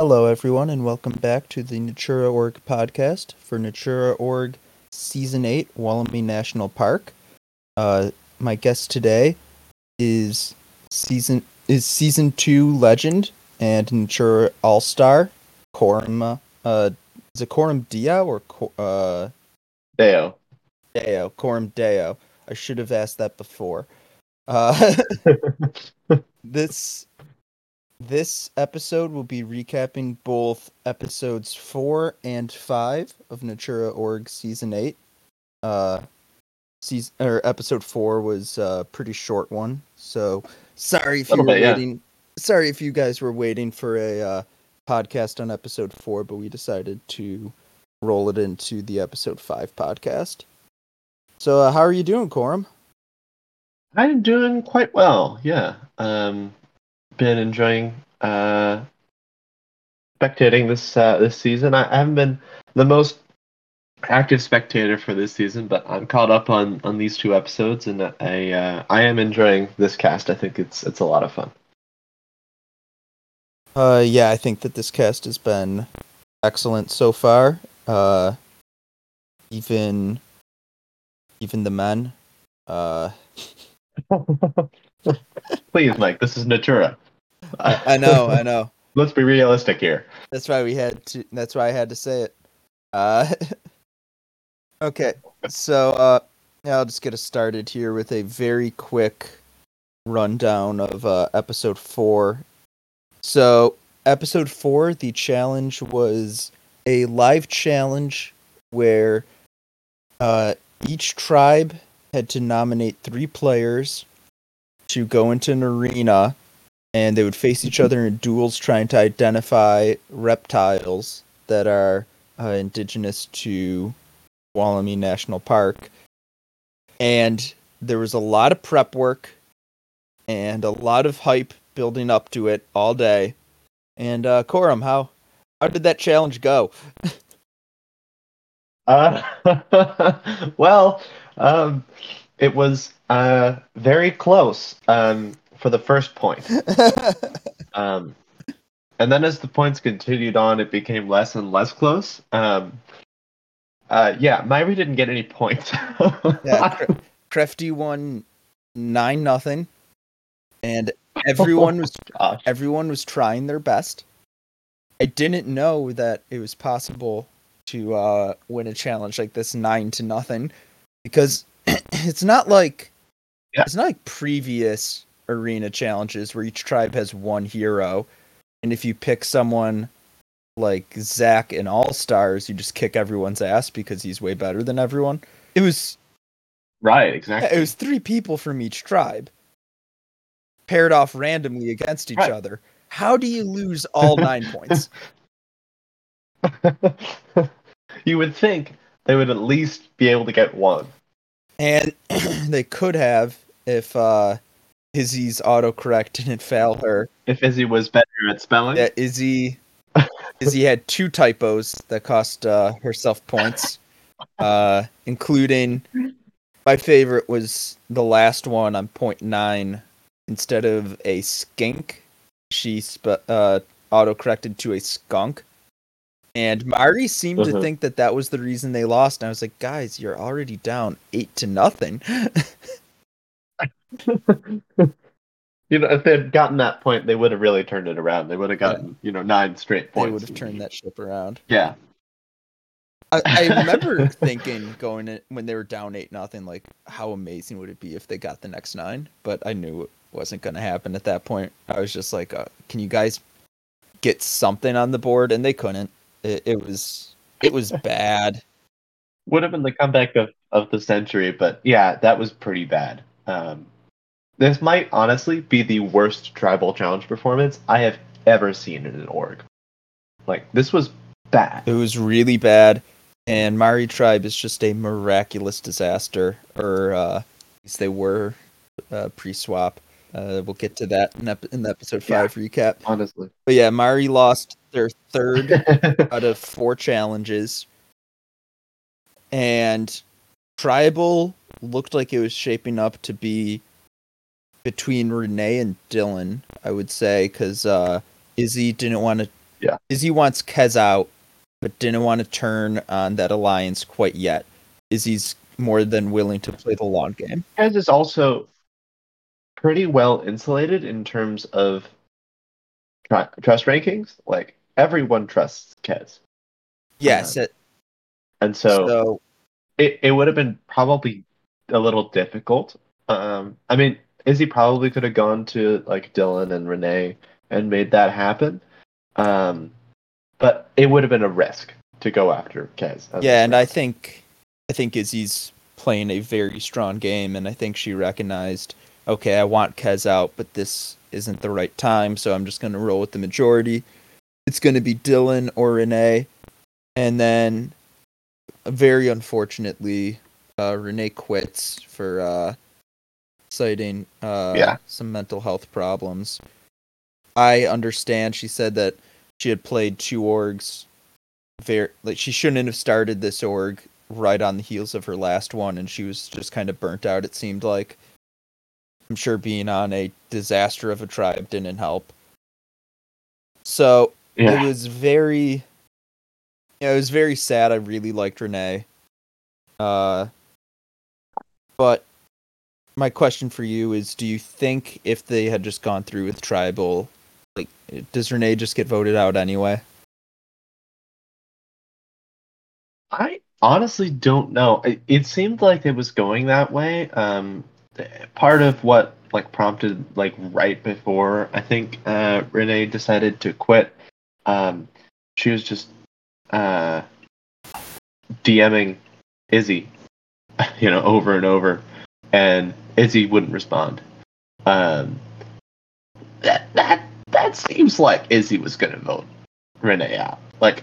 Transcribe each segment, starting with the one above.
Hello, everyone, and welcome back to the Natura Org podcast for Natura Org Season 8, Wollemi National Park. Uh, my guest today is season is season 2 legend and Natura All-Star, Corum, uh, is it Corum Dio or Co- uh, Deo. Deo, Corum Deo. I should have asked that before. Uh, this this episode will be recapping both episodes four and five of Natura Org season eight. Uh, season or episode four was a pretty short one, so sorry if you were bit, yeah. waiting. Sorry if you guys were waiting for a uh, podcast on episode four, but we decided to roll it into the episode five podcast. So, uh, how are you doing, Corum? I'm doing quite well. Yeah. Um, been enjoying uh, spectating this uh, this season. I, I haven't been the most active spectator for this season, but I'm caught up on on these two episodes, and I uh, I am enjoying this cast. I think it's it's a lot of fun. Uh, yeah, I think that this cast has been excellent so far. Uh, even, even the men. Uh, Please, Mike. This is Natura. I, I know, I know. Let's be realistic here. That's why we had to. That's why I had to say it. Uh, okay, so uh, I'll just get us started here with a very quick rundown of uh, episode four. So, episode four, the challenge was a live challenge where uh, each tribe had to nominate three players to go into an arena and they would face each other in duels trying to identify reptiles that are uh, indigenous to Wollemi National Park. And there was a lot of prep work and a lot of hype building up to it all day. And uh Corum, how how did that challenge go? Uh, well, um, it was uh, very close um, for the first point. Um, and then as the points continued on, it became less and less close. Um, uh, yeah, Myri didn't get any points. yeah, Crafty won nine nothing, and everyone was everyone was trying their best. I didn't know that it was possible to uh, win a challenge like this nine to nothing, because it's not like Yeah. it's not like previous arena challenges where each tribe has one hero, and if you pick someone like Zach in All Stars, you just kick everyone's ass because he's way better than everyone. It was Right, exactly. it was three people from each tribe paired off randomly against each Right. other. How do you lose all nine points? you would think they would at least be able to get one. And they could have if uh Izzy's autocorrect didn't fail her. If Izzy was better at spelling. That Izzy Izzy had two typos that cost uh, herself points. Uh including my favorite was the last one on point nine. Instead of a skink, she sp- uh autocorrected to a skunk. And Mari seemed to Mhm. think that that was the reason they lost. And I was like, guys, you're already down eight to nothing. You know, if they'd gotten that point, they would have really turned it around. They would have gotten, you know, nine straight points. they would have turned that ship around. Yeah. I, I remember thinking going in when they were down eight nothing, like how amazing would it be if they got the next nine? But I knew it wasn't going to happen at that point. I was just like, uh, can you guys get something on the board? And they couldn't. It, it was it was bad. Would have been the comeback of, of the century, but yeah, that was pretty bad. Um, this might honestly be the worst tribal challenge performance I have ever seen in an org. Like, this was bad. It was really bad. And Mari Tribe is just a miraculous disaster, or uh, at least they were uh, pre-swap. Uh, we'll get to that in, ep- in the episode Yeah. five recap. Honestly. But yeah, Mari lost their third out of four challenges. And Tribal looked like it was shaping up to be between Renee and Dylan, I would say, because uh, Izzy didn't want to Yeah. Izzy wants Kez out, but didn't want to turn on that alliance quite yet. Izzy's more than willing to play the long game. Kez is also pretty well insulated in terms of tr- trust rankings. Like everyone trusts Kez, Yes, it, and so, so it, it would have been probably a little difficult. Um, I mean, Izzy probably could have gone to like Dylan and Renee and made that happen. Um, but it would have been a risk to go after Kez. yeah, and I think I think Izzy's playing a very strong game, and I think she recognized, okay, I want Kez out, but this isn't the right time, so I'm just going to roll with the majority. It's going to be Dylan or Renee, and then very unfortunately, uh, Renee quits for uh, citing uh, Yeah. some mental health problems. I understand. She said that she had played two orgs very like she shouldn't have started this org right on the heels of her last one and she was just kind of burnt out it seemed like i'm sure being on a disaster of a tribe didn't help so yeah. it was very yeah it was very sad i really liked renee uh but my question for you is do you think if they had just gone through with tribal like does renee just get voted out anyway I honestly don't know. It, it seemed like it was going that way. Um, part of what like prompted like right before I think uh, Renee decided to quit. Um, she was just uh, DMing Izzy, you know, over and over, and Izzy wouldn't respond. Um, that that that seems like Izzy was gonna vote Renee out. Like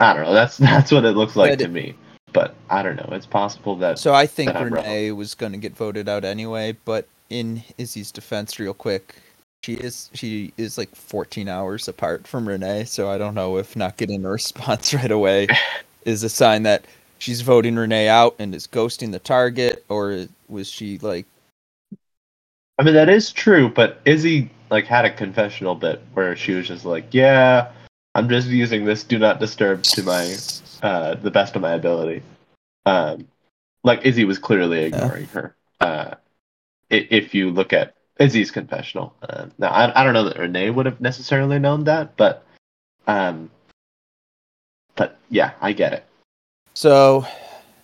I don't know. That's that's what it looks like But- to me. But I don't know. It's possible that So I think I'm wrong. Renee was going to get voted out anyway, but in Izzy's defense real quick, she is she is like 14 hours apart from Renee, so I don't know if not getting a response right away is a sign that she's voting Renee out and is ghosting the target or was she like I mean that is true, but Izzy like had a confessional bit where she was just like, "Yeah, I'm just using this do not disturb to my uh the best of my ability." Um like Izzy was clearly ignoring her. Uh if you look at Izzy's confessional. Uh, now I I don't know that Renee would have necessarily known that, but um but yeah, I get it. So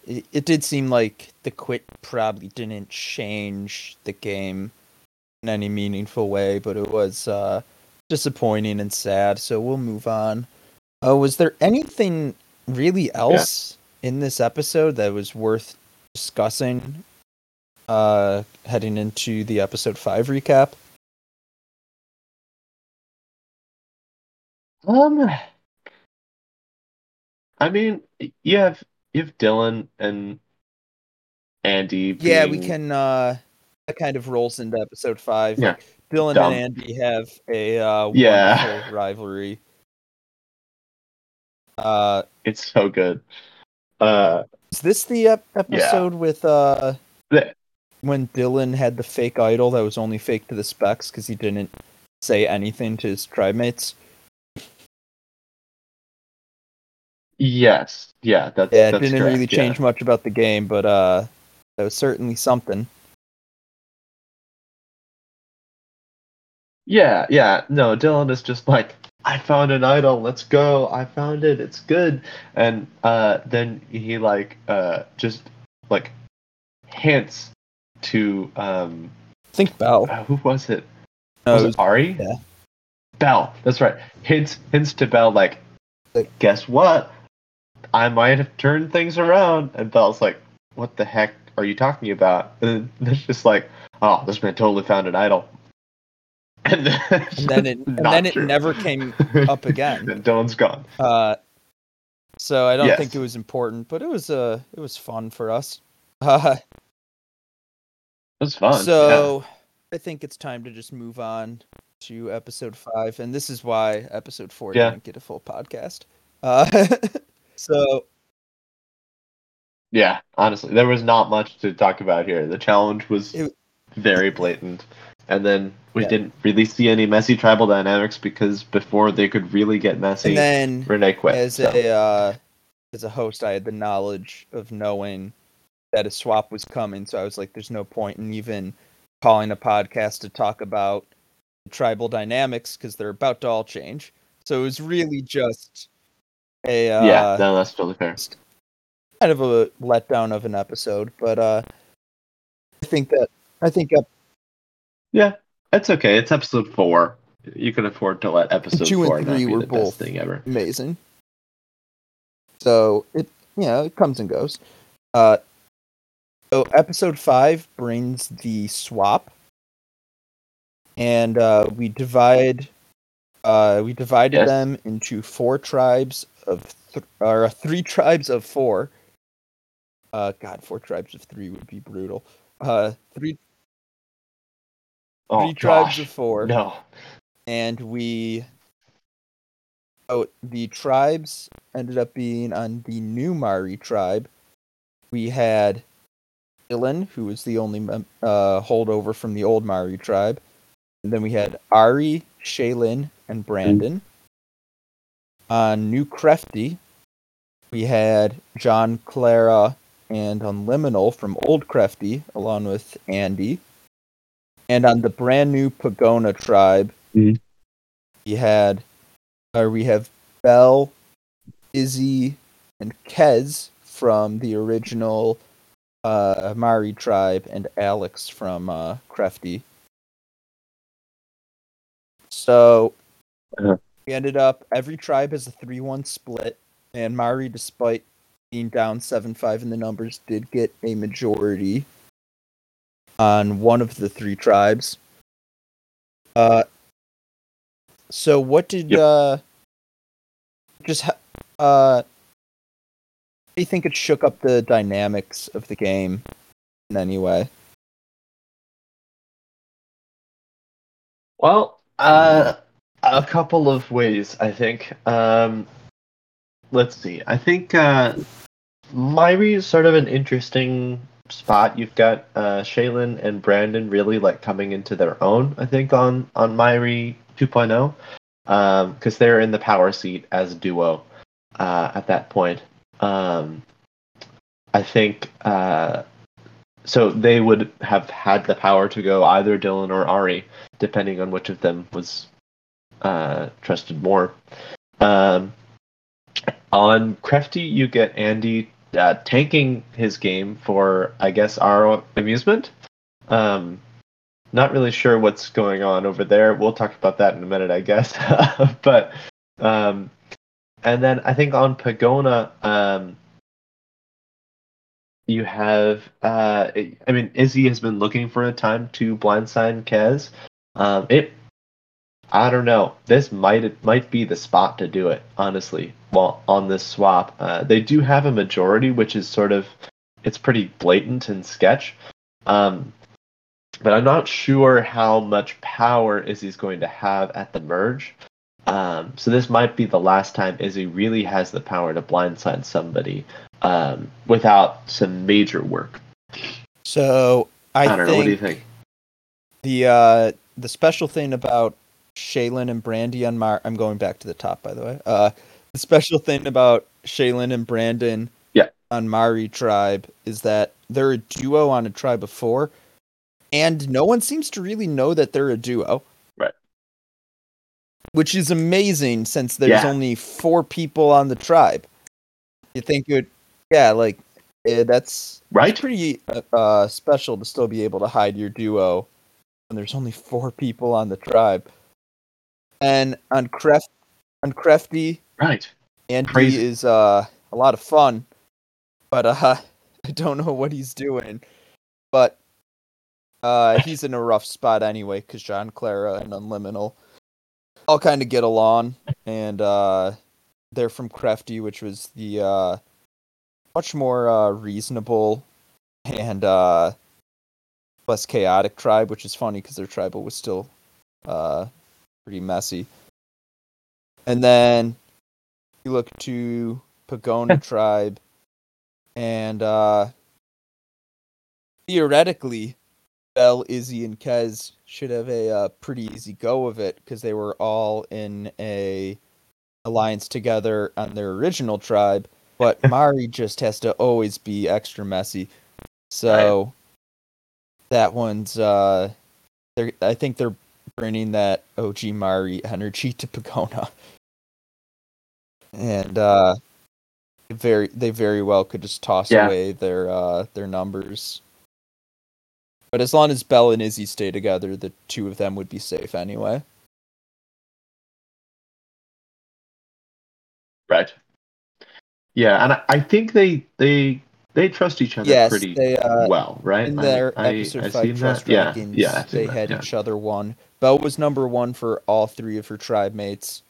it, it did seem like the quit probably didn't change the game in any meaningful way, but it was uh, disappointing and sad. So we'll move on. Uh, was there anything really else in this episode that was worth discussing uh, heading into the episode five recap? Um, I mean, you have you have Dylan and Andy. Yeah, we can. Uh, that kind of rolls into episode five. Yeah. Like Dylan Dumb. and Andy have a uh, Yeah. rivalry. Uh, It's so good. Uh, is this the ep- episode with uh the- when Dylan had the fake idol that was only fake to the specs because he didn't say anything to his tribe mates? Yes, yeah, that's Yeah, it that's didn't correct, really yeah. change much about the game, but uh, that was certainly something. Yeah, yeah. No, Dylan is just like, I found an idol. Let's go. I found it. It's good. And uh, then he like uh, just like hints to um, I think Bell. uh, who was it? No, was it it Ari? yeah. Bell. That's right. Hints hints to Bell like, Like- guess what? I might have turned things around. And Bell's like, what the heck are you talking about? And then it's just like, oh, this man totally found an idol. And then, and then it and then it never came up again. and Dylan's gone. Uh, so I don't Yes. think it was important, but it was uh it was fun for us. Uh, It was fun. so I think it's time to just move on to episode five, and this is why episode four Yeah. didn't get a full podcast. Uh, so yeah. honestly, there was not much to talk about here. The challenge was It- very blatant. and then we Yeah. didn't really see any messy tribal dynamics because before they could really get messy, And then Renee quit. as so. a uh, as a host, I had the knowledge of knowing that a swap was coming, so I was like, "There's no point in even calling a podcast to talk about tribal dynamics because they're about to all change." So it was really just a uh, yeah, no, that's totally fair. kind of a letdown of an episode, but uh, I think that I think ep- Yeah, it's okay. It's episode four. You can afford to let episode Two and four not three be were the both- best thing ever. amazing. So it you know it comes and goes. Uh, so episode five brings the swap, and uh, we divide. Uh, we divided Yes. them into four tribes of th- or three tribes of four. Uh, God, four tribes of three would be brutal. Uh, three Oh three tribes of four. no. and we oh the tribes ended up being on the new Mari tribe. We had Dylan, who was the only uh, holdover from the old Mari tribe, and then we had Ari, Shaylin, and Brandon. On New Crefty, we had John, Clara, and Unliminal from Old Crefty, along with Andy. And on the brand new Pagona tribe, Mhm. we had, or we have Bell, Izzy, and Kez from the original uh, Mari tribe, and Alex from uh, Crefty. So Uh-huh. we ended up every tribe has a three-one split, and Mari, despite being down seven-five in the numbers, did get a majority on one of the three tribes. Uh, so what did Yep. uh, just ha- uh, do you think it shook up the dynamics of the game in any way? Well, uh, a couple of ways, I think. Um, let's see. I think uh, Myri is sort of an interesting spot. You've got uh, Shaylin and Brandon really like coming into their own. I think on on Myri 2.0 because they're in the power seat as duo uh, at that point. Um, I think uh, so. They would have had the power to go either Dylan or Ari depending on which of them was uh, trusted more. Um, on Crefty, you get Andy uh, tanking his game for, I guess, our amusement. Um, not really sure what's going on over there. We'll talk about that in a minute, I guess. but um, and then I think on Pagona, um, you have. Uh, I mean, Izzy has been looking for a time to blindside Kez. Um, it, I don't know. This might might be the spot to do it. Honestly, well, on this swap, uh, they do have a majority, which is sort of, it's pretty blatant and sketch. Um, but I'm not sure how much power Izzy's going to have at the merge. Um, so this might be the last time Izzy really has the power to blindside somebody um, without some major work. So I, I, don't think know. What do you think? the uh, the special thing about Shaylin and Brandy on Mar I'm going back to the top by the way. Uh, the special thing about Shaylin and Brandon Yeah. on Mari tribe is that they're a duo on a tribe of four, and no one seems to really know that they're a duo. Right. Which is amazing since there's Yeah. only four people on the tribe. You think it, yeah, like eh, that's Right? pretty uh, uh, special to still be able to hide your duo when there's only four people on the tribe. And on Creft, on Crefty, Right. Andy Crazy. is uh, a lot of fun, but uh, I don't know what he's doing. But uh, he's in a rough spot anyway because John Clara and Unliminal all kind of get along, and uh, they're from Crefty, which was the uh, much more uh, reasonable and uh, less chaotic tribe, which is funny because their tribal was still uh, pretty messy. And then you look to Pagona tribe, and uh, theoretically, Bell, Izzy, and Kez should have a uh, pretty easy go of it because they were all in a alliance together on their original tribe. But Mari just has to always be extra messy. So that one's uh, I think they're bringing that OG Mari energy to Pagona, and uh, very they very well could just toss Yeah. away their uh their numbers. But as long as Belle and Izzy stay together, the two of them would be safe anyway. Right. Yeah, and I, I think they they they trust each other Yes, pretty they, uh, well, right? In their I, episode I, five trust that. Rankings, yeah, I've they that, had yeah. each other one. Belle was number one for all three of her tribe mates.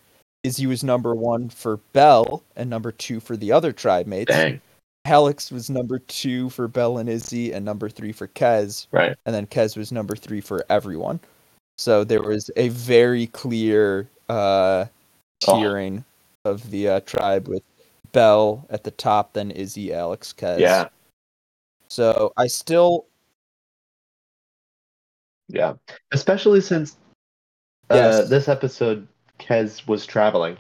Izzy was number one for Bell and number two for the other tribe mates. Dang, Alex was number two for Bell and Izzy and number three for Kez. right. and then Kez was number three for everyone. So there was a very clear uh, Oh. tiering of the uh, tribe with Bell at the top, then Izzy, Alex, Kez. Yeah, So I still, yeah. Especially since uh, Yes. this episode, Kez was traveling,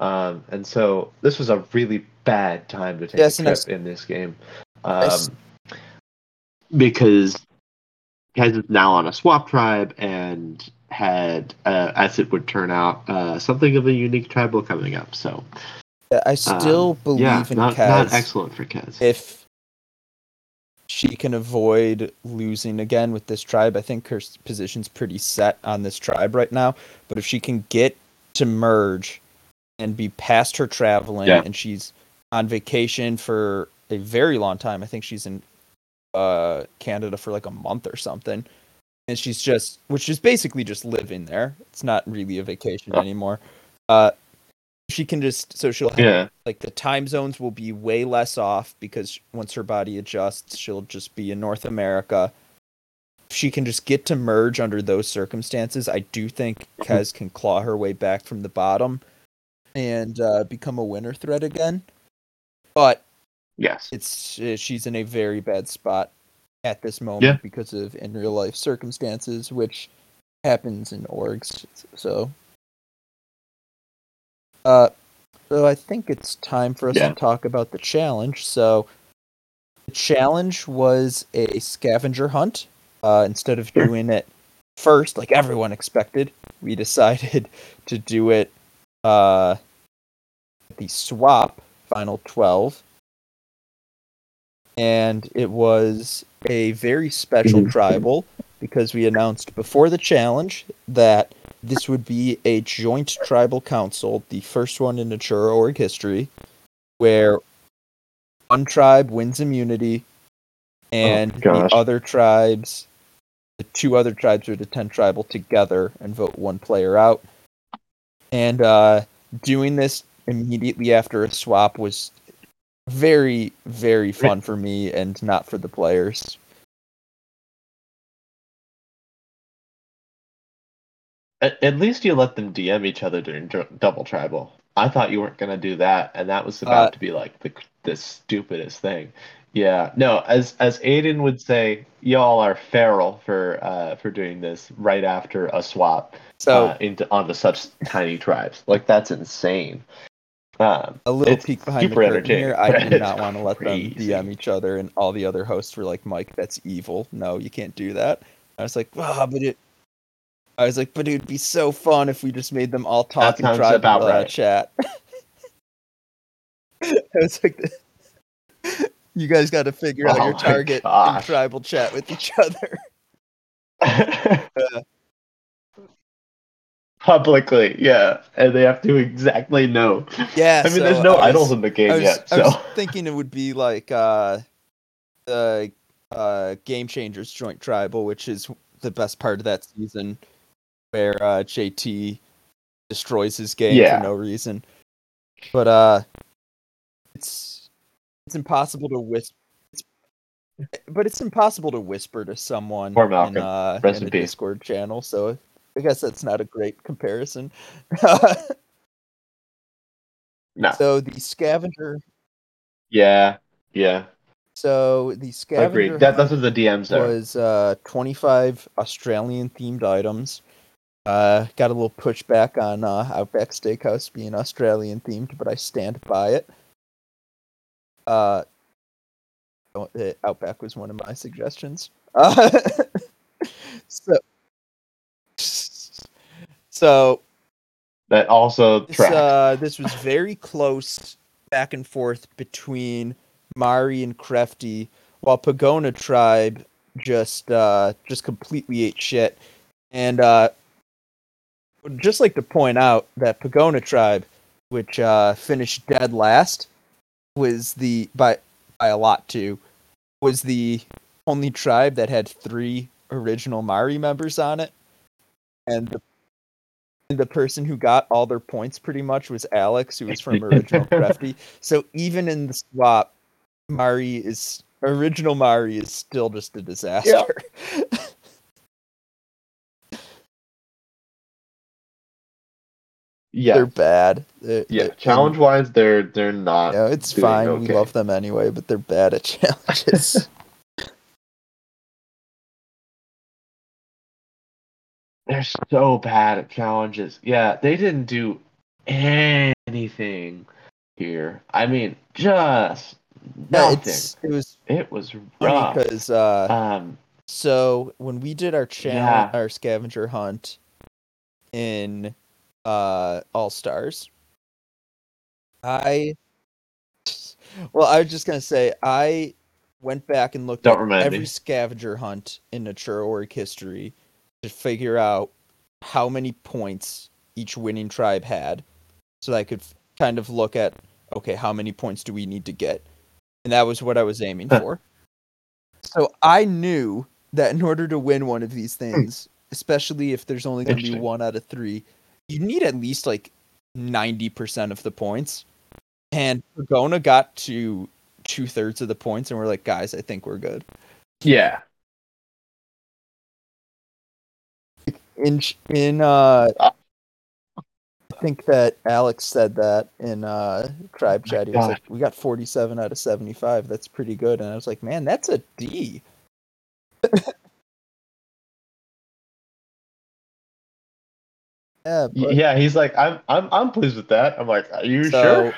um, and so this was a really bad time to take Yes, a trip in this game, um, because Kez is now on a swap tribe and had, uh, as it would turn out, uh, something of a unique tribal coming up. So I still um, believe yeah, in not, Kez. not excellent for Kez. If she can avoid losing again with this tribe, I think her position's pretty set on this tribe right now. But if she can get to merge and be past her traveling, Yeah. and she's on vacation for a very long time, I think she's in uh, Canada for like a month or something. And she's just, which is basically just living there. It's not really a vacation Oh. anymore. Uh, she can just, so she'll have yeah, like the time zones will be way less off because once her body adjusts, she'll just be in North America. If she can just get to merge under those circumstances, I do think Kez can claw her way back from the bottom and uh, become a winner threat again. But yes, it's uh, she's in a very bad spot at this moment Yeah. because of in real life circumstances, which happens in orgs. So, uh, so I think it's time for us Yeah. to talk about the challenge. So, the challenge was a scavenger hunt. Uh, instead of doing it first, like everyone expected, we decided to do it uh, the swap final 12 and it was a very special Mhm. tribal because we announced before the challenge that this would be a joint tribal council, the first one in Natura org history, where one tribe wins immunity and the other tribes the two other tribes or the ten tribal together and vote one player out. And uh, doing this immediately after a swap was very, very fun for me and not for the players. At, at least you let them DM each other during dr- double tribal. I thought you weren't gonna do that, and that was about Uh, to be like the the stupidest thing. Yeah, no, as as Aiden would say, y'all are feral for uh for doing this right after a swap So uh, into onto such tiny tribes. Like that's insane. Um, a little peek behind the curtain here. I it's not want to let them. DM each other, and all the other hosts were like, "Mike, that's evil. No, you can't do that." I was like, "Ah, but it." I was like, "But it would be so fun if we just made them all talk in sounds tribal about right. chat." I was like, "You guys got to figure out Oh your target in tribal chat with each other." Publicly, yeah, and they have to exactly know. Yeah, I mean, so there's no was- idols in the game was, yet, I so was thinking it would be like uh, the uh, Game Changers joint tribal, which is the best part of that season, where uh, JT destroys his game Yeah. for no reason. But uh, it's it's impossible to whisper. But it's impossible to whisper to someone in, uh, in a. Discord channel. So I guess that's not a great comparison. no. so the scavenger Yeah, yeah. So the scavenger Agreed. That, that's hunt what the DMs are. was uh, 25 Australian themed items. Uh, got a little pushback on uh, Outback Steakhouse being Australian themed, but I stand by it. Uh, oh, uh, Outback was one of my suggestions. Uh, so, so That also this, uh, this was very close back and forth between Mari and Crafty, while Pagona Tribe just uh, just completely ate shit. And uh, would just like to point out that Pagona Tribe, which uh, finished dead last, was the by by a lot too, was the only tribe that had three original Mari members on it, and the the person who got all their points pretty much was Alex, who was from original Crafty. So even in the swap, Mari is original Mari is still just a disaster. yeah. They're bad. They're- yeah. they're- Challenge wise, they're they're not. Yeah, it's doing fine. We love them anyway, but they're bad at challenges. They're so bad at challenges. Yeah, they didn't do anything here. I mean, just yeah, nothing. it's it was It was rough. because uh, Um, so when we did our challenge, our scavenger hunt in uh All Stars, I well, I was just gonna say I went back and looked Don't at every me. scavenger hunt in Natura Org history to figure out how many points each winning tribe had, so that I could f- kind of look at okay, how many points do we need to get, and that was what I was aiming for. So I knew that in order to win one of these Hmm. things, especially if there's only going to be one out of three, you need at least like ninety percent of the points. And Pagona got to two thirds of the points, and we're like, guys, I think we're good. yeah. In in uh. I think that Alex said that in uh tribe chat. He was like, we got forty seven out of seventy five. That's pretty good. And I was like, man, that's a D. yeah, but Yeah, he's like, I'm I'm I'm pleased with that. I'm like, are you so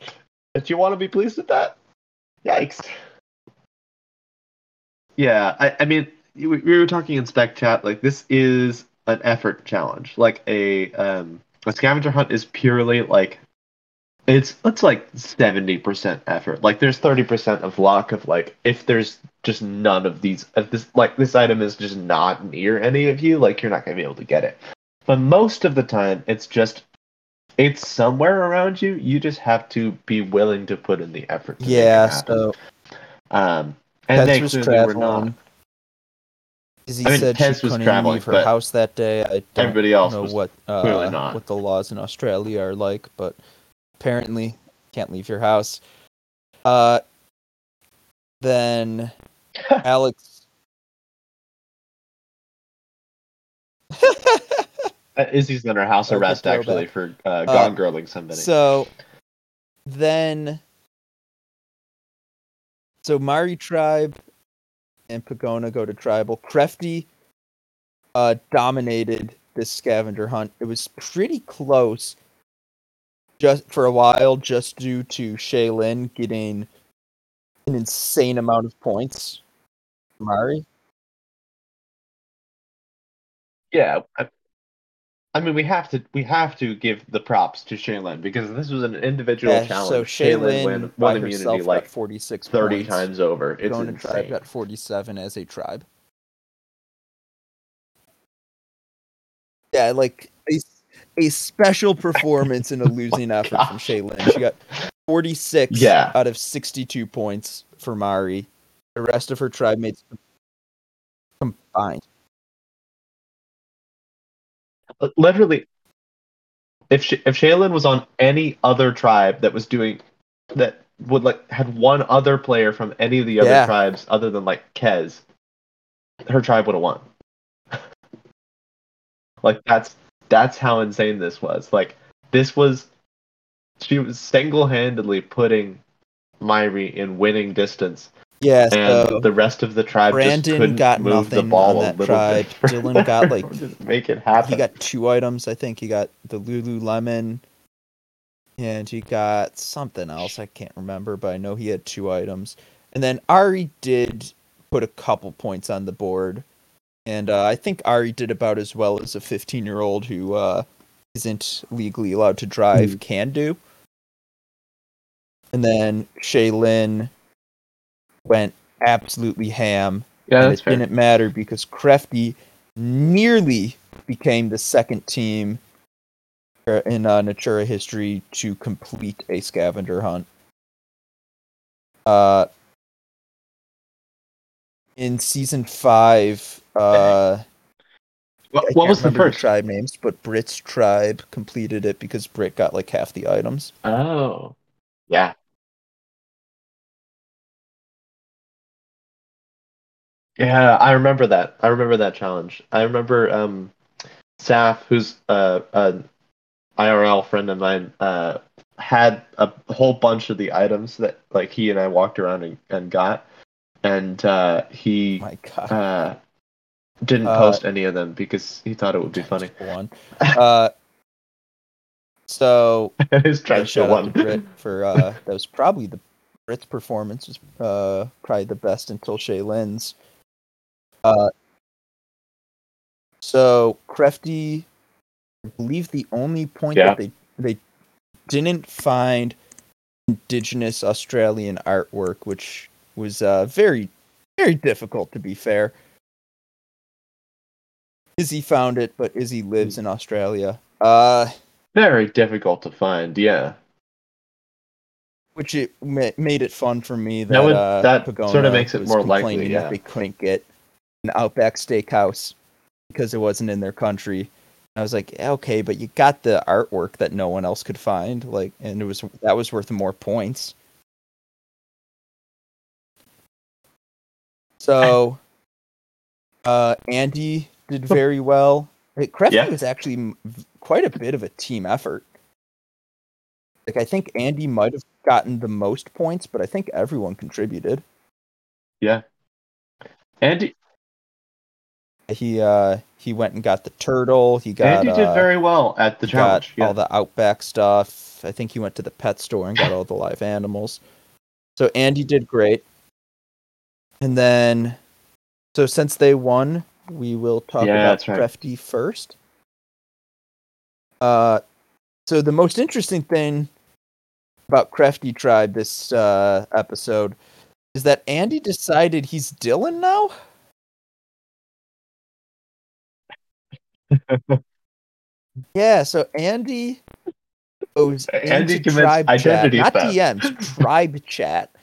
sure that you want to be pleased with that? Yikes. Yeah, I, I mean, we, we were talking in spec chat. Like, this is an effort challenge. Like a um a scavenger hunt is purely like it's it's like seventy percent effort. Like, there's thirty percent of luck. Of like, if there's just none of these, if this like this item is just not near any of you, like you're not gonna be able to get it. But most of the time, it's just it's somewhere around you. You just have to be willing to put in the effort. To make it yeah, so um, and they Tess was clearly were not. traveling. 'Cause he I mean, said Tess she was couldn't traveling, leave her house that day. I don't everybody else know what uh, not. what the laws in Australia are like, but apparently can't leave your house. Uh, then Alex. Uh, Izzy's under house Okay, arrest actually for uh, gone girling somebody. So then, so Mari tribe and Pagona go to tribal. Crefty uh, dominated this scavenger hunt. It was pretty close, just for a while, just due to Shaylin getting an insane amount of points. Mari, yeah, I, I mean, we have to we have to give the props to Shaylin because this was an individual Yeah, challenge. so Shaylin won, won immunity like 46 thirty points. times over. It's tribe insane. got 47 as a tribe. Yeah, like a, a special performance in a oh losing effort from gosh. Shaylin. She got 46 Yeah. out of 62 points for Mari. The rest of her tribe mates combined. Literally if if Shaylin was on any other tribe that was doing that would like had one other player from any of the other Yeah. tribes other than like Kez, her tribe would have won. like that's that's how insane this was. Like this was she was single handedly putting Myri in winning distance, Yeah, and so the rest of the tribe just Brandon couldn't got move the nothing ball on that tribe. bit. Dylan got, like- make it happen. he got two items. I think he got the Lululemon, and he got something else. I can't remember, but I know he had two items. And then Ari did put a couple points on the board, and uh, I think Ari did about as well as a 15 year old who uh, isn't legally allowed to drive Hmm. can do. And then Shaylin went absolutely ham yeah, and it fair. didn't matter because Crafty nearly became the second team in uh, Natura history to complete a scavenger hunt. Uh, in season five, uh, What, what was the first? tribe names, but Brit's tribe completed it because Brit got like half the items. Oh, yeah. Yeah, I remember that. I remember that challenge. I remember um, Saf, who's uh, an IRL friend of mine, uh, had a whole bunch of the items that like he and I walked around and, and got, and uh, he My God, uh, didn't Uh, post any of them because he thought it would be funny. one. Uh, so His Yeah, trench shout for out to one. Brit for uh, that was probably the Brit's performance was uh, probably the best until Shaylin's. Uh, so Crafty, I believe the only point Yeah. that they they didn't find indigenous Australian artwork, which was uh, very very difficult to be fair. Izzy found it, but Izzy lives in Australia. Uh, Very difficult to find. Yeah. which it ma- made it fun for me that, That would- uh, that Pagona sorta makes it more likely, yeah. that they couldn't get Outback Steakhouse because it wasn't in their country. I was like, okay, but you got the artwork that no one else could find, like, and it was that was worth more points. So, uh, Andy did very well. Crafty Yeah. was actually quite a bit of a team effort. Like I think Andy might have gotten the most points, but I think everyone contributed. Yeah. Andy He uh he went and got the turtle. He got Andy did uh, very well at the he challenge. got Yeah. all the outback stuff. I think he went to the pet store and got all the live animals. So Andy did great. And then so since they won, we will talk Yeah, about right. Crafty first. Uh so the most interesting thing about Crafty Tribe this uh episode is that Andy decided he's Dylan now. Yeah, so Andy goes Andy into tribe chat, not theft. DMs, tribe chat,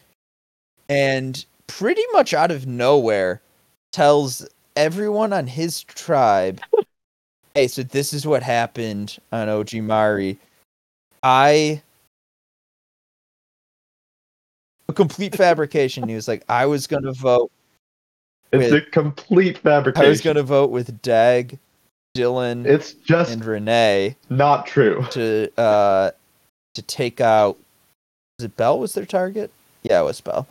and pretty much out of nowhere tells everyone on his tribe, "Hey, so this is what happened on OG Mari. I." A complete fabrication. He was like, I was gonna vote it's a complete fabrication. I was gonna vote with Dag, Dylan, It's just and Renee not true. to uh to take out is it Bell was their target? Yeah, it was Bell.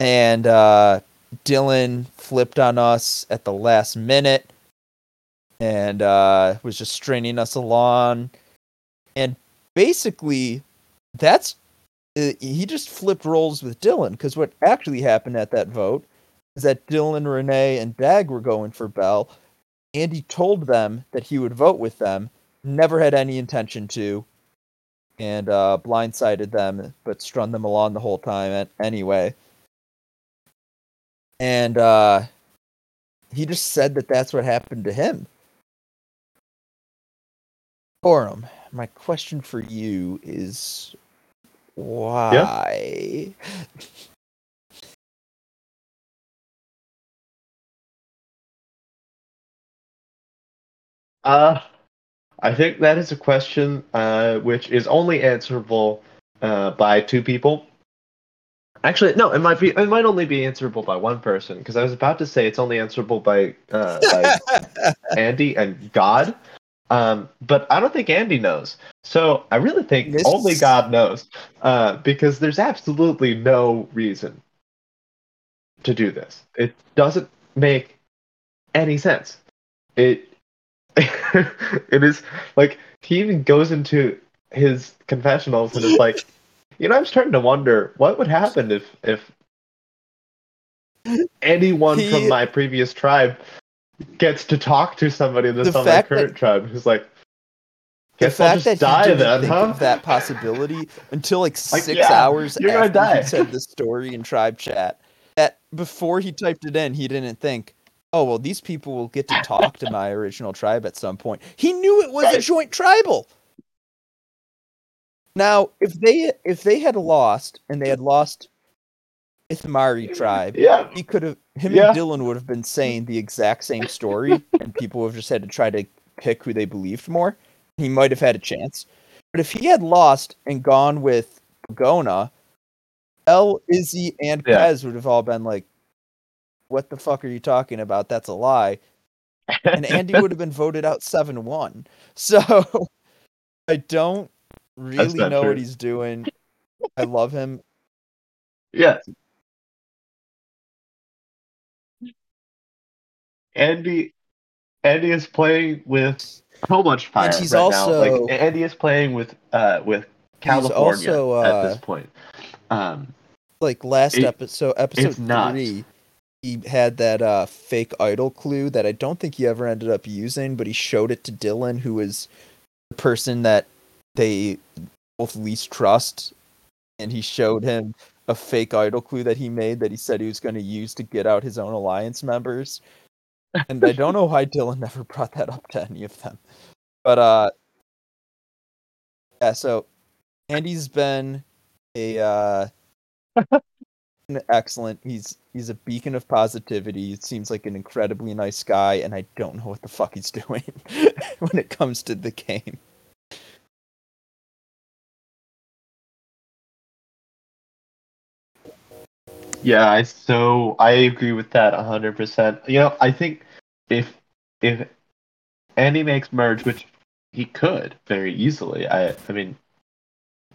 And uh Dylan flipped on us at the last minute and uh was just straining us along. And basically that's uh, he just flipped roles with Dylan because what actually happened at that vote is that Dylan, Renee, and Dag were going for Bell. Andy told them that he would vote with them, never had any intention to, and uh, blindsided them, but strung them along the whole time anyway. And uh, he just said that that's what happened to him. Corum, my question for you is why? Uh, I think that is a question uh, which is only answerable uh, by two people. Actually, no, it might be. It might only be answerable by one person because I was about to say it's only answerable by uh, by Andy and God. Um, but I don't think Andy knows. So I really think This- only God knows, uh, because there's absolutely no reason to do this. It doesn't make any sense. It it is like he even goes into his confessionals and is like, you know, I'm starting to wonder what would happen if if anyone He- from my previous tribe gets to talk to somebody that's The on my fact that- current tribe who's like, The fact that die he didn't then, think huh? of that possibility until like, Like, six yeah, hours after he said the story in tribe chat. That before he typed it in, he didn't think, "Oh well, these people will get to talk to my original tribe at some point." He knew it was a joint tribal. Now, if they if they had lost and they had lost Ithmari tribe, Yeah, he could have him Yeah. and Dylan would have been saying the exact same story, and people would have just had to try to pick who they believed more. He might have had a chance, but if he had lost and gone with Gona, El, Izzy, and Yeah. Kez would have all been like, "What the fuck are you talking about? That's a lie." And Andy would have been voted out seven one. So I don't really know true. what he's doing. I love him. yeah. Andy, Andy is playing with so much fire And he's right also- now. Like Andy is playing with uh with California also, at uh, this point. Um, like last It- episode episode three he had that uh fake idol clue that i don't think he ever ended up using but he showed it to dylan who was the person that they both least trust. And he showed him a fake idol clue that he made that he said he was going to use to get out his own alliance members. And i don't know why dylan never brought that up to any of them. But uh yeah so andy's been a uh excellent. He's he's a beacon of positivity. He seems like an incredibly nice guy, and I don't know what the fuck he's doing when it comes to the game. Yeah, I so I agree with that hundred percent. You know, I think if if Andy makes merge, which he could very easily, I I mean,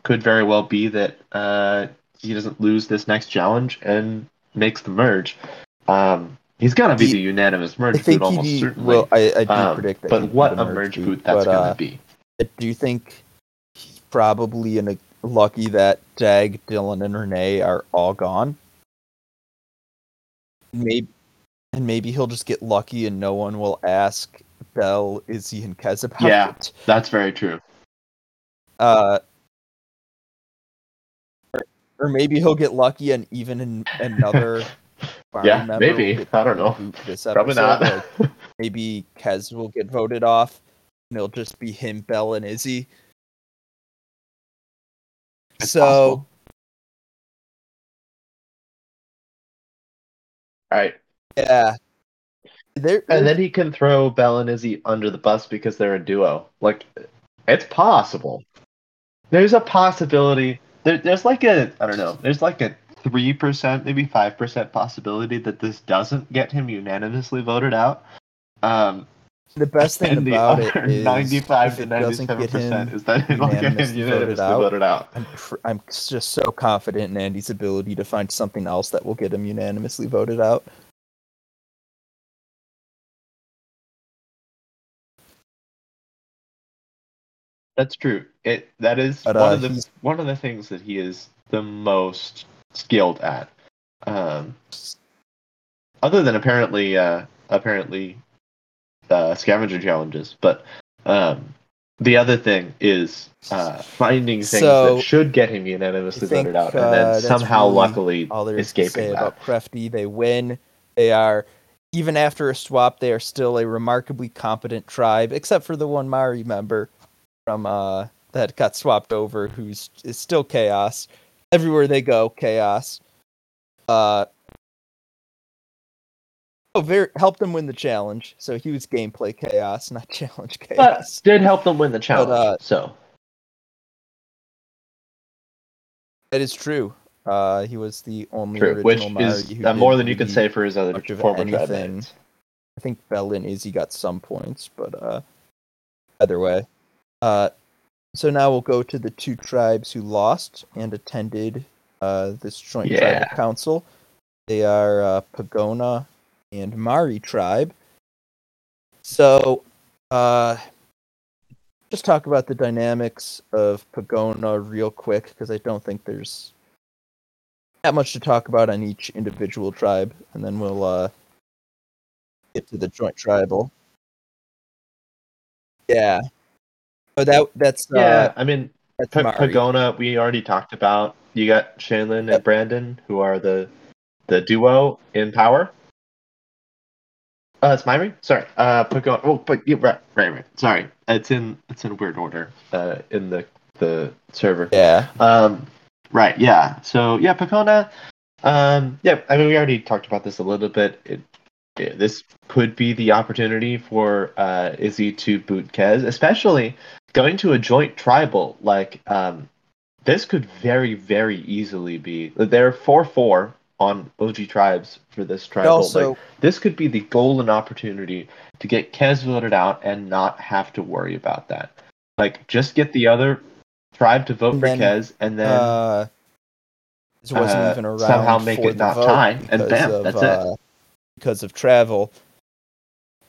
could very well be that uh, he doesn't lose this next challenge and makes the merge. Um, he's gonna be He- the unanimous merge I merge think boot almost he certainly. will. I, I do Um, predict that. but what a merge boot, boot that's but, gonna uh, be. I do think he's probably in a lucky that Jag, Dylan, and Renee are all gone. Maybe, and maybe he'll just get lucky and no one will ask Bell, Izzy, and Kez about Yeah. it. That's very true. Uh, or, maybe he'll get lucky and even in another. Yeah, maybe. I don't know. This Probably not. like, maybe Kez will get voted off, and it'll just be him, Bell, and Izzy. It's so possible. All right. yeah, there. And then he can throw Bell and Izzy under the bus because they're a duo. Like, it's possible. There's a possibility. There, there's like a, I don't know, there's like a 3%, maybe 5% possibility that this doesn't get him unanimously voted out. Um, the best thing and about it other is 95 if to it doesn't get 97% him is that it will get him unanimously unanimously voted out. voted out. I'm pr- I'm just so confident in Andy's ability to find something else that will get him unanimously voted out. That's true. It that is But, one uh, of the he's- one of the things that he is the most skilled at. Um, other than apparently uh, apparently uh, scavenger challenges, but um, the other thing is uh, finding things So, that should get him unanimously think, voted out, and uh, then somehow, really luckily, All there is to say escaping that. about Crafty, they win. They are even after a swap, they are still a remarkably competent tribe, except for the one Mari member from uh that got swapped over, who's is still chaos. Everywhere they go, chaos. Uh oh, very helped them win the challenge. So he was gameplay chaos, not challenge But chaos. did help them win the challenge. uh, so That is true. Uh, he was the only true, which original is who uh, more than you can say for his other much of former anything. I think Bell and Izzy got some points, but uh, Either way. Uh, so now we'll go to the two tribes who lost and attended uh, this joint Yeah. tribal council. They are uh, Pagona and Mari tribe. So, uh, just talk about the dynamics of Pagona real quick because I don't think there's that much to talk about on each individual tribe, and then we'll uh, get to the joint tribal. Yeah. Oh, that that's Yeah, uh, I mean, that's P- Pagona, we already talked about. You got Shaylin Yep. and Brandon, who are the the duo in power. Uh, it's Myri. Sorry. Uh, Pagona. Oh, but yeah, right, right, right. Sorry. It's in it's in weird order. Uh, in the the server. Yeah. Um, right. Yeah. So yeah, Pagona. Um, yeah. I mean, we already talked about this a little bit. It, this could be the opportunity for uh, Izzy to boot Kez, especially going to a joint tribal. Like, um, this could very, very easily be. They're four four on OG tribes for this tribal. also, Like, this could be the golden opportunity to get Kez voted out and not have to worry about that. Like, just get the other tribe to vote for then, Kez, and then uh, wasn't uh, even around somehow make it not tie, and bam, of, that's it. Because of travel.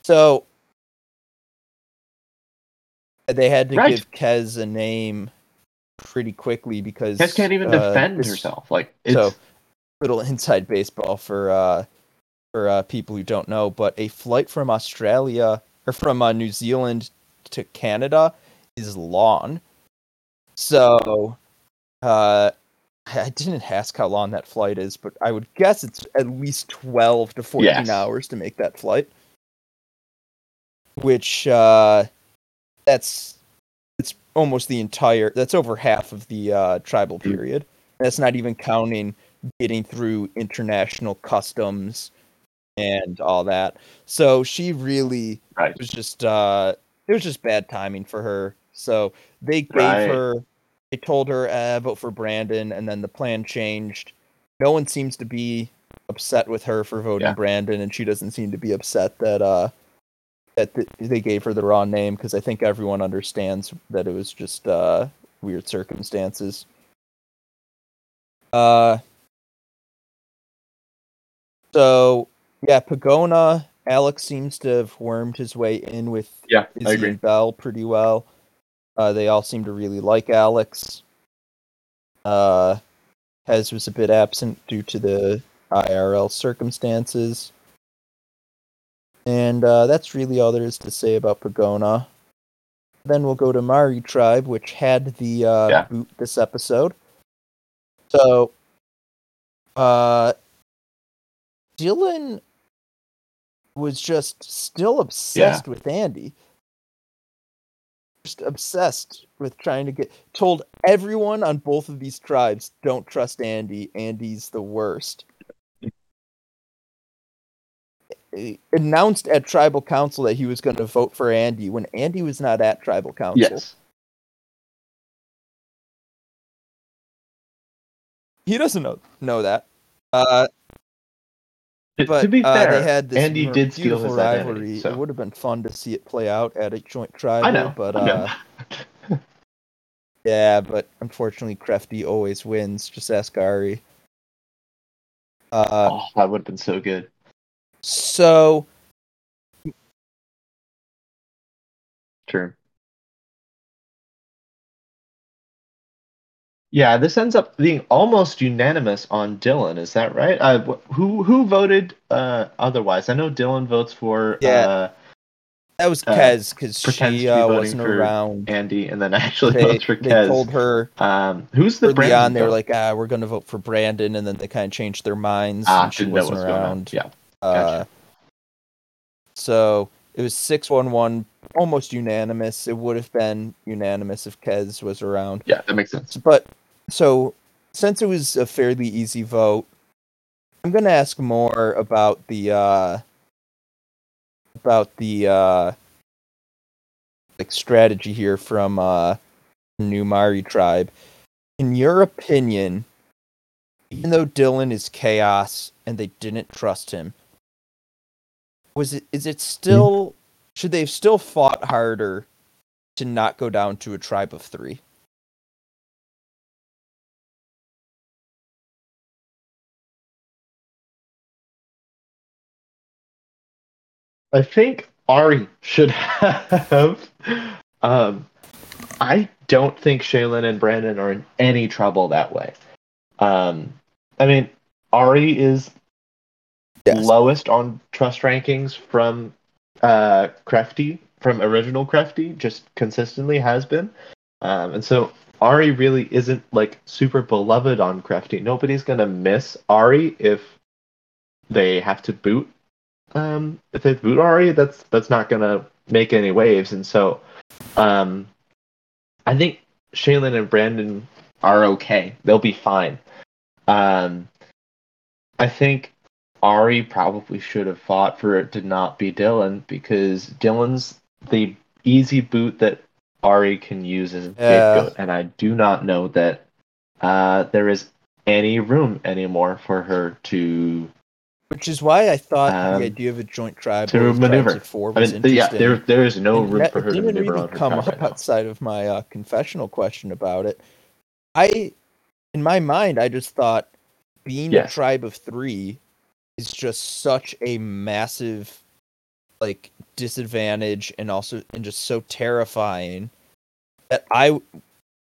So they had to Right. give Kez a name pretty quickly because Kez can't even uh, defend herself. Like, it's So, little inside baseball for uh, for uh, people who don't know, but a flight from Australia or from uh, New Zealand to Canada is long. So, uh, I didn't ask how long that flight is, but I would guess it's at least twelve to fourteen Yes. hours to make that flight. Which uh, that's it's almost the entire. That's over half of the uh, tribal Mm. period. That's not even counting getting through international customs and all that. So she really right. was just uh it was just bad timing for her. So they gave Right. her they told her uh, vote for Brandon and then the plan changed. No one seems to be upset with her for voting Yeah. Brandon and she doesn't seem to be upset that uh that th- they gave her the wrong name because I think everyone understands that it was just uh weird circumstances. Uh so yeah, Pagona, Alex seems to have wormed his way in with Yeah, Izzy and Bell pretty well. Uh, they all seem to really like Alex. Uh, Kez was a bit absent due to the IRL circumstances. And uh, that's really all there is to say about Pagona. Then we'll go to Mari Tribe, which had the uh, Yeah. boot this episode. So, uh, Dylan was just still obsessed with Andy. Just obsessed with trying to get told everyone on both of these tribes don't trust Andy. Andy's the worst. He announced at tribal council that he was going to vote for Andy when Andy was not at tribal council. Yes. He doesn't know know that. Uh, but to be uh, fair, they had this Andy mer- did steal beautiful his identity, rivalry. so- It would have been fun to see it play out at a joint tribal. I know. but I know. uh, yeah, but unfortunately, Crafty always wins. Just ask Ari. Uh, oh, that would have been so good. so True. Yeah, this ends up being almost unanimous on Dylan. Is that right? Uh, wh- who who voted uh, otherwise? I know Dylan votes for Yeah. uh, that was uh, Kez because she uh, wasn't around. Andy, and then actually They, votes for they told her Um, who's the Brandon on they were like, ah, we're going to vote for Brandon, and then they kind of changed their minds. ah, and she wasn't what's going on. around. Yeah, Uh, Gotcha. so it was six one one, almost unanimous. It would have been unanimous if Kez was around. yeah, that makes sense. But so since it was a fairly easy vote, I'm gonna ask more about the uh about the uh like strategy here from uh New Mari tribe. In your opinion, even though Dylan is chaos and they didn't trust him, was it is it still should they have still fought harder to not go down to a tribe of three? I think Ari should have. Um, I don't think Shaylin and Brandon are in any trouble that way. Um, I mean, Ari is Yes. lowest on trust rankings from uh, Crafty, from original Crafty, just consistently has been. Um, and so Ari really isn't like super beloved on Crafty. Nobody's gonna miss Ari if they have to boot. Um, if they boot Ari, that's that's not gonna make any waves. And so, um, I think Shaylin and Brandon are okay. They'll be fine. Um, I think Ari probably should have fought for it to not be Dylan because Dylan's the easy boot that Ari can use as a Yeah. scapegoat, and I do not know that uh, there is any room anymore for her to. Which is why I thought Um, the idea of a joint tribe to maneuver. four I was mean, yeah, there there is no And room that- for her to maneuver really come up right outside of my uh, confessional question about it. I, in my mind, I just thought being Yes. a tribe of three is just such a massive, like disadvantage, and also and just so terrifying that I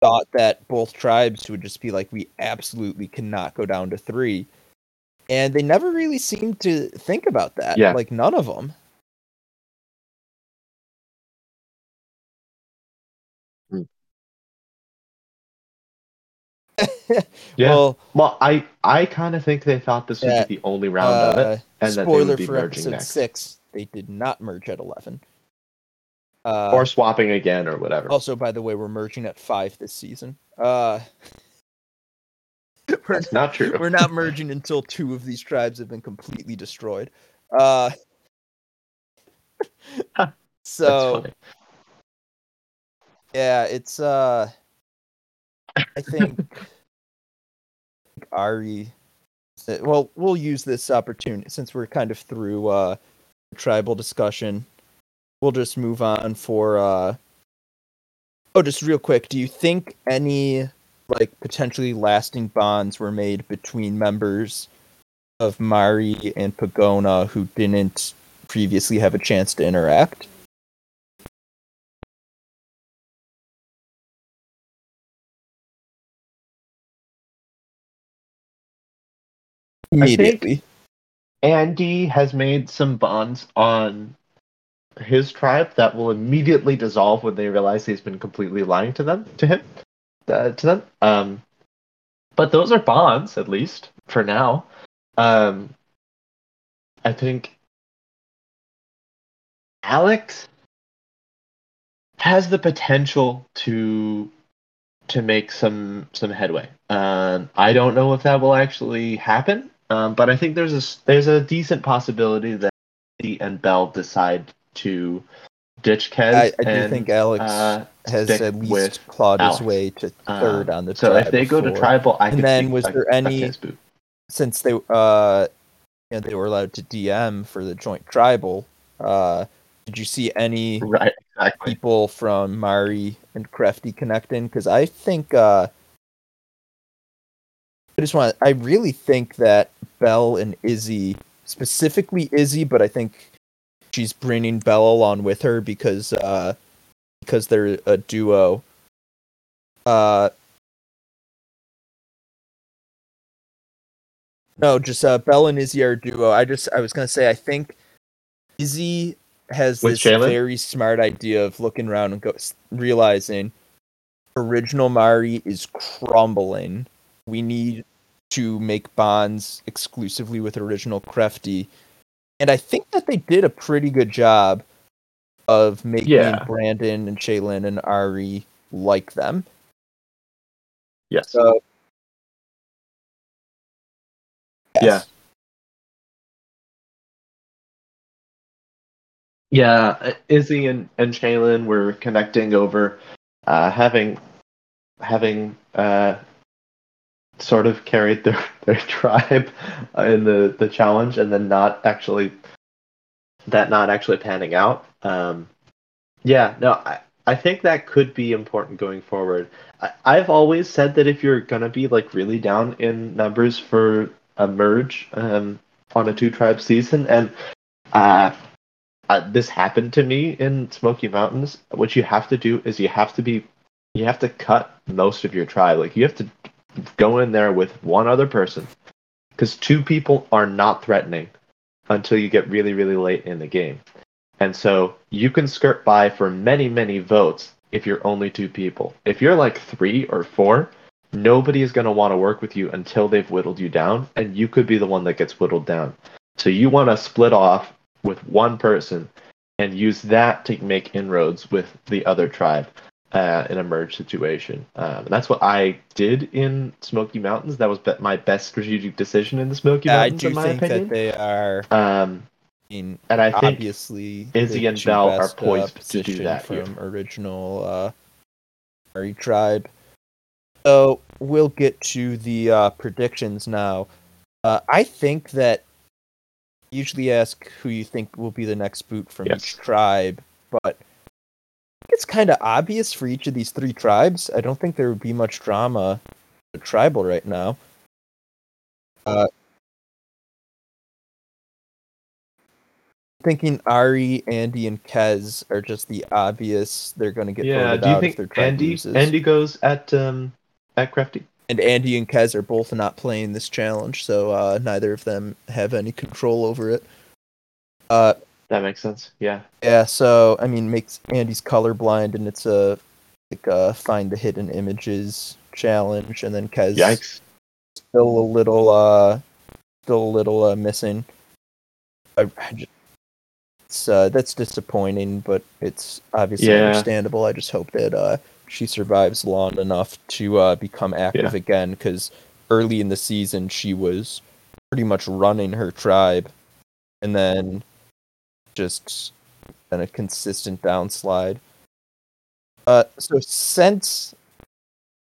thought that both tribes would just be like, we absolutely cannot go down to three. And they never really seemed to think about that. Yeah. Like none of them. Yeah. Well, Well, I I kind of think they thought this would be the only round of it, uh, and that they spoiler would be for merging episode next, six, they did not merge at eleven. Uh, or swapping again, or whatever. also, by the way, we're merging at five this season. Uh, we're, That's not true. we're not merging until two of these tribes have been completely destroyed. Uh, so funny. yeah, it's uh, I think Ari. Well, we'll use this opportunity since we're kind of through uh, tribal discussion. We'll just move on for. uh Oh, just real quick. Do you think any like potentially lasting bonds were made between members of Mari and Pagona who didn't previously have a chance to interact? Immediately. Andy has made some bonds on his tribe that will immediately dissolve when they realize he's been completely lying to them, to him, uh, to them. Um, but those are bonds, at least for now. Um, I think Alex has the potential to to make some some headway. Um, I don't know if that will actually happen, um, but I think there's a there's a decent possibility that he and Bell decide to ditch Kez. I, I do and, think Alex uh, has at least clawed his way to uh, third on the So if they go to tribal, I And could then see- was there any- since they uh you know, they were allowed to DM for the joint tribal, uh did you see any Right, exactly. people from Mari and Crafty connecting? Because I think uh I just want I really think that Belle and Izzy, specifically Izzy, but I think she's bringing Belle along with her because uh because they're a duo. Uh No, just uh Belle and Izzy are a duo. I just I was gonna say I think Izzy has With this very smart idea of looking around and go realizing original Mari is crumbling. We need to make bonds exclusively with original Crafty. And I think that they did a pretty good job of making Yeah. Brandon and Shaylin and Ari like them. Yes. So Yeah. Yeah, uh, Izzy and, and Shaylin were connecting over uh, having having uh, sort of carried their, their tribe uh, in the, the challenge and then not actually that not actually panning out. Um, yeah, no, I, I think that could be important going forward. I, I've always said that if you're gonna be like really down in numbers for a merge um, on a two tribe season, and uh, uh, this happened to me in Smoky Mountains. What you have to do is you have to be, you have to cut most of your tribe. Like you have to go in there with one other person, because two people are not threatening until you get really really late in the game. And so you can skirt by for many, many votes if you're only two people. If you're like three or four, nobody is going to want to work with you until they've whittled you down, and you could be the one that gets whittled down. So you want to split off with one person and use that to make inroads with the other tribe uh, in a merge situation. Um, and that's what I did in Smoky Mountains. That was be- my best strategic decision in the Smoky I Mountains, do in my think opinion. that they are. Um, I mean, and I think obviously Izzy and Bell are uh, poised to do that here. from original uh, Mari tribe. So we'll get to the uh, predictions now. Uh, I think that usually ask who you think will be the next boot from Yes. each tribe, but I it's kind of obvious for each of these three tribes. I don't think there would be much drama tribal right now. Uh, thinking Ari, Andy, and Kez are just the obvious. They're going to get yeah. Do you out think Andy loses. Andy goes at um at Crafty? and Andy and Kez are both not playing this challenge, so uh, neither of them have any control over it. Uh, That makes sense. Yeah. yeah, so I mean, makes Andy's colorblind, and it's a like a find the hidden images challenge, and then Kez Yikes. still a little uh, still a little uh, missing. I, I just, it's uh, that's disappointing, but it's obviously Yeah. understandable. I just hope that uh, she survives long enough to uh, become active Yeah. again, because early in the season she was pretty much running her tribe, and then just been a consistent downslide. Uh, so since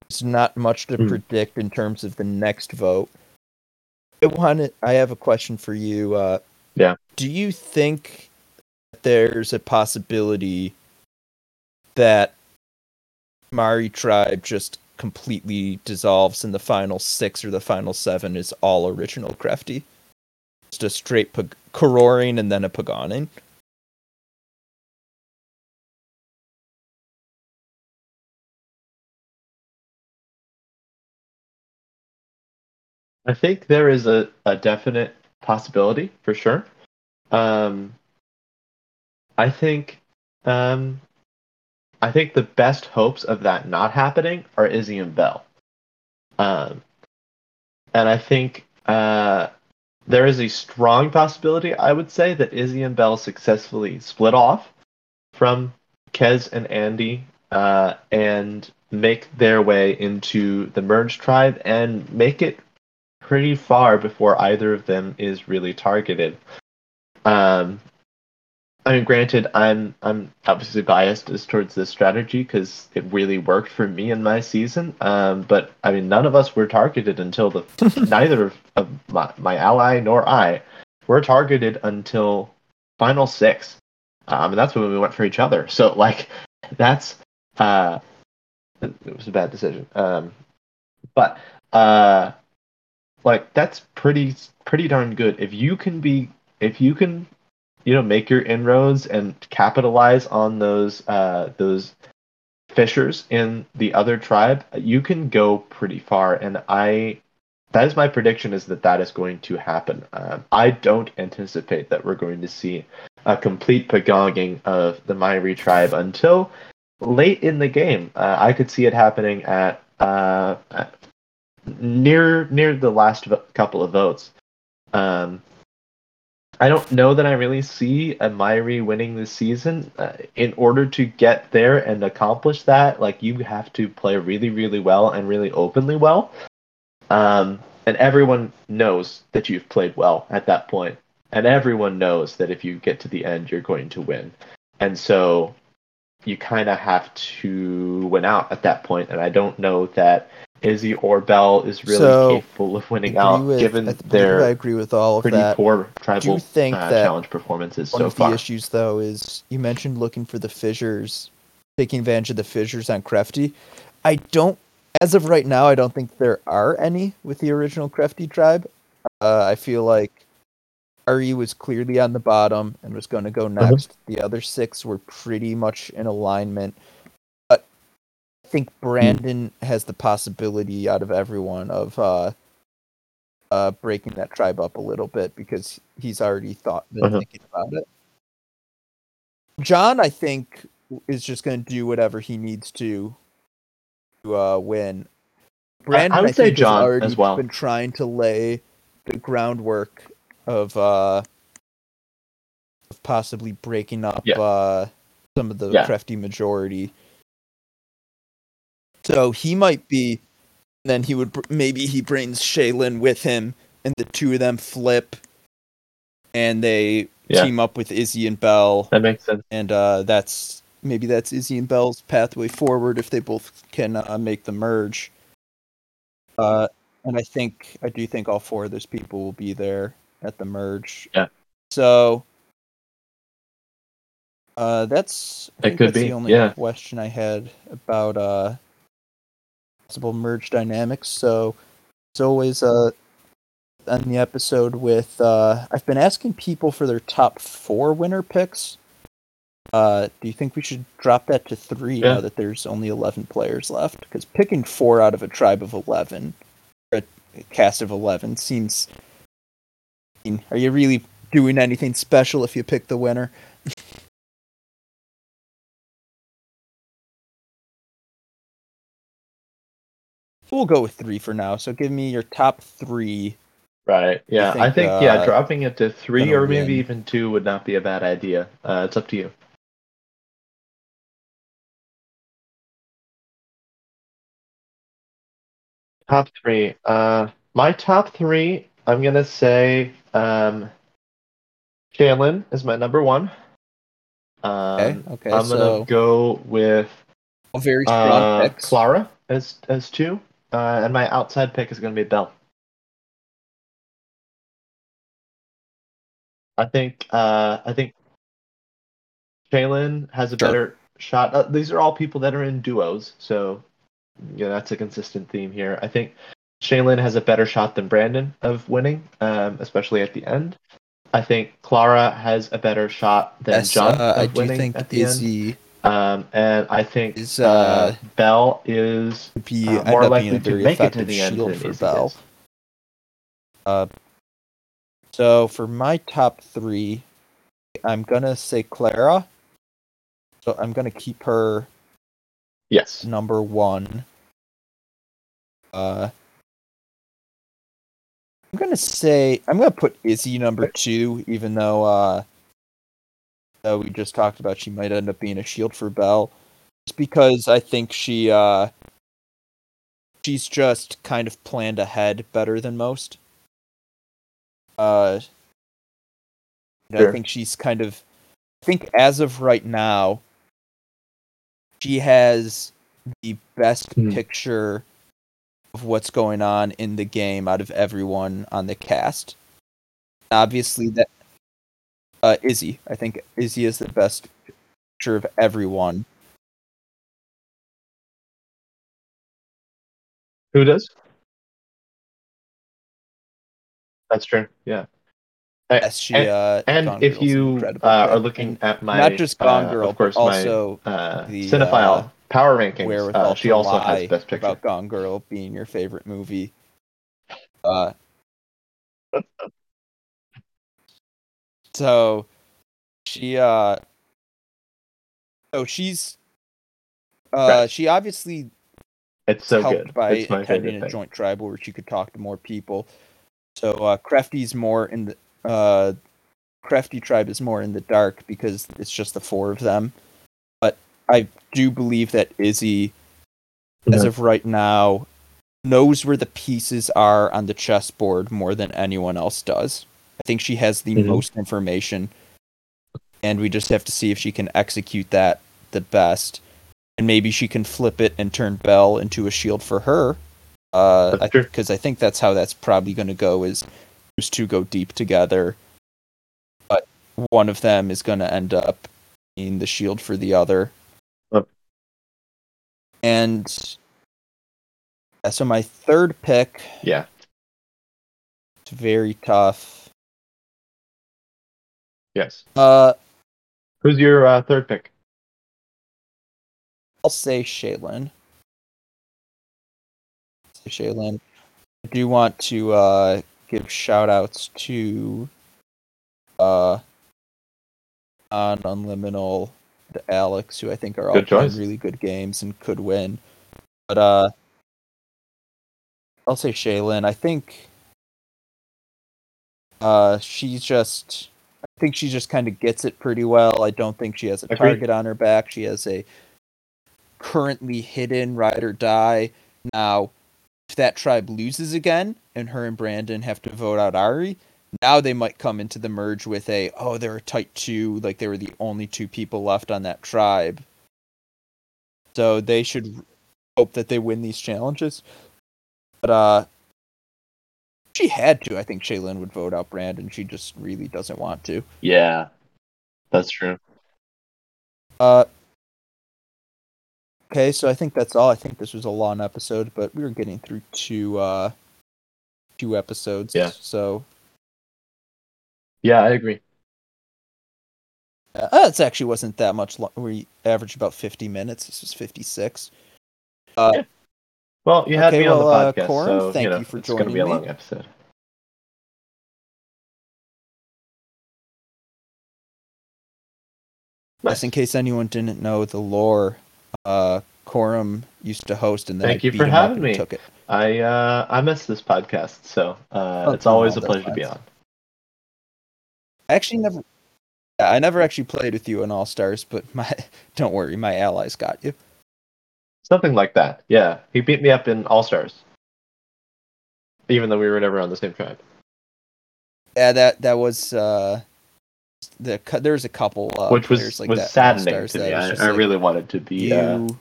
there's not much to Hmm. predict in terms of the next vote, I wanted. I have a question for you. Uh, Yeah. Do you think there's a possibility that Mari tribe just completely dissolves in the final six or the final seven is all original crafty? Just a straight pag- and then a Paganin? I think there is a, a definite possibility for sure. Um, I think um, I think the best hopes of that not happening are Izzy and Bell. Um, and I think uh, there is a strong possibility, I would say, that Izzy and Bell successfully split off from Kez and Andy uh, and make their way into the merged tribe and make it pretty far before either of them is really targeted. Um, I mean, granted, I'm I'm obviously biased as towards this strategy because it really worked for me in my season. Um, but I mean, none of us were targeted until the neither of, my, my ally nor I were targeted until final six. Um, and that's when we went for each other. So like, that's uh, it it was a bad decision. Um, but uh, like that's pretty pretty darn good. If you can be if you can you know make your inroads and capitalize on those uh, those fissures in the other tribe, you can go pretty far. And I that is my prediction is that that is going to happen. Um, I don't anticipate that we're going to see a complete pagonging of the Mari tribe until late in the game. Uh, I could see it happening at, uh, at near near the last vo- couple of votes. Um, I don't know that I really see a Mari winning this season. Uh, in order to get there and accomplish that, like you have to play really, really well and really openly well. Um, and everyone knows that you've played well at that point, and everyone knows that if you get to the end, you're going to win. And so you kind of have to win out at that point. And I don't know that Izzy or Bell is really So, capable of winning out, with- given I believe their I agree with all of pretty that. poor tribal think uh, that challenge performances One so of far. the issues, though, is you mentioned looking for the fissures. taking advantage of the fissures on Crafty. I don't, as of right now, I don't think there are any with the original Crafty tribe. Uh, I feel like Ari was clearly on the bottom and was going to go next. The other six were pretty much in alignment. I think Brandon has the possibility out of everyone of uh, uh, breaking that tribe up a little bit because he's already thought been Uh-huh. thinking about it. John, I think, is just going to do whatever he needs to to uh, win. Brandon, I, would say think, John has already as well. been trying to lay the groundwork of uh, of possibly breaking up Yeah. uh, some of the Yeah. crafty majority. So he might be. Then he would maybe he brings Shaylin with him, and the two of them flip, and they Yeah. team up with Izzy and Bell, That makes sense. and uh, that's maybe that's Izzy and Bell's pathway forward if they both can uh, make the merge. Uh, and I think I do think all four of those people will be there at the merge. Yeah. So uh, that's think could that's be, the only yeah. question I had about uh, possible merge dynamics. So it's always, uh, on the episode with uh, I've been asking people for their top four winner picks. Uh, do you think we should drop that to three Yeah. now that there's only eleven players left? Because picking four out of a tribe of eleven, or a cast of eleven, seems. I mean, are you really doing anything special if you pick the winner? we'll go with three for now. So give me your top three. Right. Yeah. think, I think yeah, uh, dropping it to three or maybe win. even two would not be a bad idea. Uh, it's up to you. Top three. Uh, my top three. I'm gonna say um, Shaylin is my number one. Um, Okay, okay, I'm so- gonna go with A very strong uh. Clara as as two, uh, and my outside pick is gonna be Bell. I think uh, I think Shaylin has a Sure. better shot. Uh, these are all people that are in duos, so yeah, that's a consistent theme here. I think Shaylin has a better shot than Brandon of winning, um, especially at the end. I think Clara has a better shot than Yes, John uh, of I do winning think at the end. Um, and I think is uh, uh, Belle is be uh, more likely to make it to the end shield than for Bell. Uh, so for my top three, I'm gonna say Clara. So I'm gonna keep her Yes. number one. Uh, I'm gonna say I'm gonna put Izzy number two, even though uh, though we just talked about she might end up being a shield for Bell, just because I think she uh, she's just kind of planned ahead better than most. Uh, I think she's kind of, I think as of right now, she has the best Hmm. picture of what's going on in the game out of everyone on the cast. Obviously, that uh, Izzy. I think Izzy is the best picture of everyone. Who does? That's true. Yeah. Yes, she. and, uh, and if you uh, are looking at my not just Gone uh, Girl, of course, but also my uh, the, cinephile uh, power rankings, uh, she also has best picture. about Gone Girl being your favorite movie. Uh, so she uh, so she's uh, Right. she obviously It's so helped good. by it's attending a thing. joint tribal where she could talk to more people. So uh, Crafty's more in the uh, Crafty tribe is more in the dark because it's just the four of them. But I do believe that Izzy, as Mhm. of right now, knows where the pieces are on the chessboard more than anyone else does. I think she has the Mhm. most information, and we just have to see if she can execute that the best. And maybe she can flip it and turn Bell into a shield for her. Uh, That's true. because I think that's how that's probably going to go. Is those two go deep together, but one of them is going to end up being the shield for the other. Uh, And so my third pick, Yeah. it's very tough. Yes. Uh, Who's your uh, third pick? I'll say Shaylin. Say Shaylin. I do want to uh, give shout outs to uh, on Unliminal, to Alex, who I think are all playing really good games and could win. But uh, I'll say Shaylin. I think uh, she's just. I think she just kind of gets it pretty well. I don't think she has a Agreed. target on her back. She has a currently hidden ride or die. Now, if that tribe loses again and her and Brandon have to vote out Ari, now they might come into the merge with a oh they're a tight two, like they were the only two people left on that tribe. So they should hope that they win these challenges. But uh she had to. I think Shaylin would vote out Brandon. She just really doesn't want to. Yeah. That's true. Uh, okay, so I think that's all. I think this was a long episode, but we were getting through two uh, two episodes. Yeah. So Yeah, I agree. uh, it actually wasn't that much. Lo- we averaged about fifty minutes. This was fifty six. Uh, Yeah. Well, you had Okay, me on well, uh, the podcast, Corum, so thank you know you for it's going to be a me. long episode. Just in case anyone didn't know the lore, uh, Corum used to host, and then Thank I you beat for having me. Took it. I uh, I miss this podcast, so uh, Oh, it's always a pleasure to be on. I actually never. I never actually played with you in All Stars, but my don't worry, my allies got you. Something like that. Yeah, he beat me up in All Stars, even though we were never on the same tribe. Yeah, that that was uh the there was a couple uh, which was like was that saddening to me. I, I like, really wanted to be. Uh, you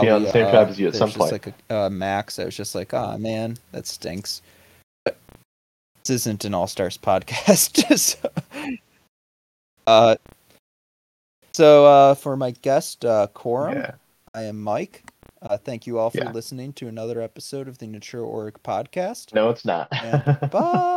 be on the same uh, tribe as you at some just point. like a uh, Max. I was just like, oh man, that stinks. But this isn't an All Stars podcast. so, uh, so uh, for my guest uh, Corum, yeah. I am Mike. Uh, thank you all for Yeah. listening to another episode of the Nature Org podcast. No, it's not. Bye.